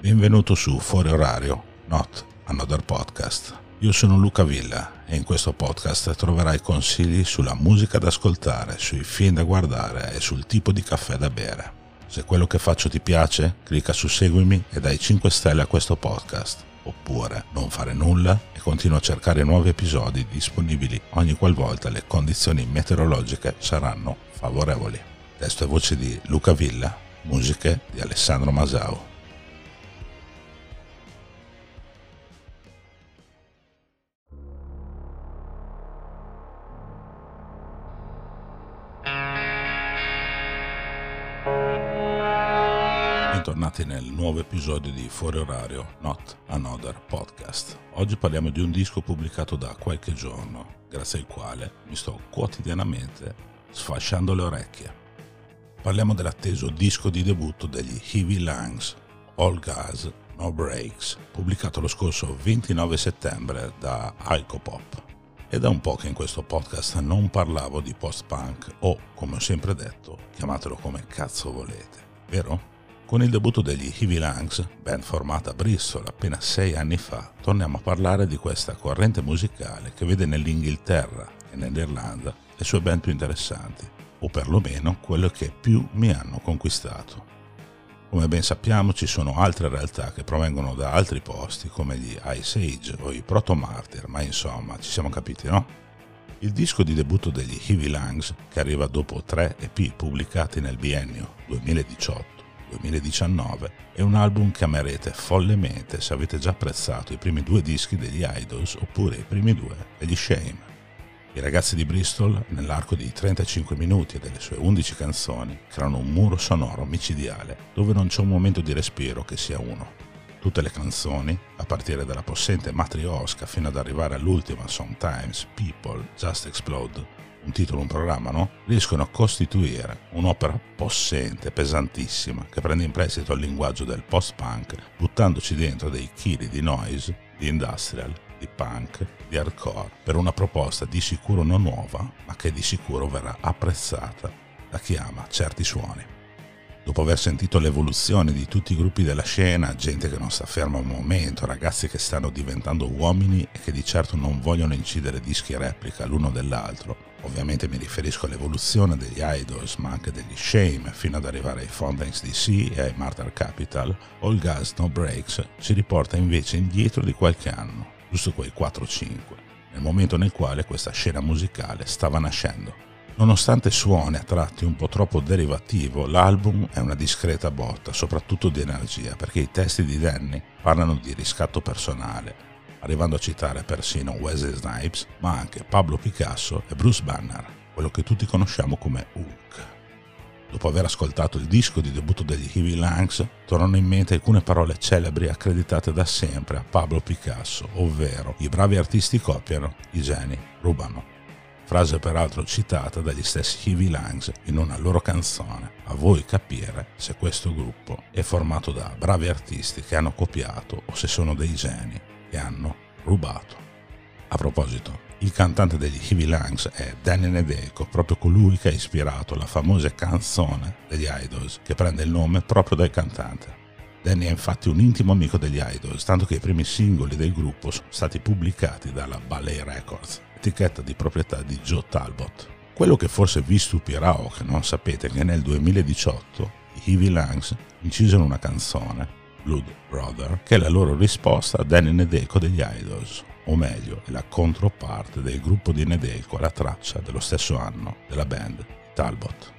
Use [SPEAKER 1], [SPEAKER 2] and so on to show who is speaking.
[SPEAKER 1] Benvenuto su Fuori Orario, Not Another Podcast. Io sono Luca Villa e in questo podcast troverai consigli sulla musica da ascoltare, sui film da guardare e sul tipo di caffè da bere. Se quello che faccio ti piace, clicca su seguimi e dai 5 stelle a questo podcast. Oppure non fare nulla e continua a cercare nuovi episodi disponibili ogni qualvolta le condizioni meteorologiche saranno favorevoli. Testo e voce di Luca Villa, musiche di Alessandro Masau. Bentornati nel nuovo episodio di Fuori Orario Not Another Podcast. Oggi parliamo di un disco pubblicato da qualche giorno, grazie al quale mi sto quotidianamente sfasciando le orecchie. Parliamo dell'atteso disco di debutto degli Heavy Lungs, All Gas, No Breaks, pubblicato lo scorso 29 settembre da Icopop. È da un po' che in questo podcast non parlavo di post-punk o, come ho sempre detto, chiamatelo come cazzo volete, vero? Con il debutto degli Heavy Lungs, band formata a Bristol appena sei anni fa, torniamo a parlare di questa corrente musicale che vede nell'Inghilterra e nell'Irlanda le sue band più interessanti, o perlomeno quelle che più mi hanno conquistato. Come ben sappiamo ci sono altre realtà che provengono da altri posti come gli Ice Age o i Proto Martyr, ma insomma ci siamo capiti, no? Il disco di debutto degli Heavy Lungs, che arriva dopo tre EP pubblicati nel biennio 2018, 2019 è un album che amerete follemente se avete già apprezzato i primi due dischi degli Idols oppure i primi due degli Shame. I ragazzi di Bristol, nell'arco di 35 minuti e delle sue 11 canzoni, creano un muro sonoro micidiale dove non c'è un momento di respiro che sia uno. Tutte le canzoni, a partire dalla possente Matrioska fino ad arrivare all'ultima Sometimes People Just Explode, un titolo, un programma, no? riescono a costituire un'opera possente, pesantissima, che prende in prestito il linguaggio del post-punk, buttandoci dentro dei chili di noise, di industrial, di punk, di hardcore, per una proposta di sicuro non nuova, ma che di sicuro verrà apprezzata da chi ama certi suoni. Dopo aver sentito l'evoluzione di tutti i gruppi della scena, gente che non sta ferma un momento, ragazzi che stanno diventando uomini e che di certo non vogliono incidere dischi replica l'uno dell'altro, Ovviamente mi riferisco all'evoluzione degli idols, ma anche degli Shame, fino ad arrivare ai Fountains DC e ai Martyr Capital. All Gas No Breaks ci riporta invece indietro di qualche anno, giusto quei 4-5, nel momento nel quale questa scena musicale stava nascendo. Nonostante suoni a tratti un po' troppo derivativo, l'album è una discreta botta, soprattutto di energia, perché i testi di Danny parlano di riscatto personale, arrivando a citare persino Wesley Snipes, ma anche Pablo Picasso e Bruce Banner, quello che tutti conosciamo come Hulk. Dopo aver ascoltato il disco di debutto degli Heavy Lungs, tornano in mente alcune parole celebri accreditate da sempre a Pablo Picasso, ovvero i bravi artisti copiano, i geni rubano. Frase peraltro citata dagli stessi Heavy Lungs in una loro canzone, a voi capire se questo gruppo è formato da bravi artisti che hanno copiato o se sono dei geni che hanno rubato. A proposito, il cantante degli Heavy Lungs è Danny Nedeco, proprio colui che ha ispirato la famosa canzone degli Idols, che prende il nome proprio dal cantante. Danny è infatti un intimo amico degli Idols, tanto che i primi singoli del gruppo sono stati pubblicati dalla Ballet Records, etichetta di proprietà di Joe Talbot. Quello che forse vi stupirà o che non sapete è che nel 2018 i Heavy Lungs incisero una canzone Blood Brother, che è la loro risposta a Danny Nedeco degli Idols, o meglio, è la controparte del gruppo di Nedeco alla traccia dello stesso anno della band Talbot.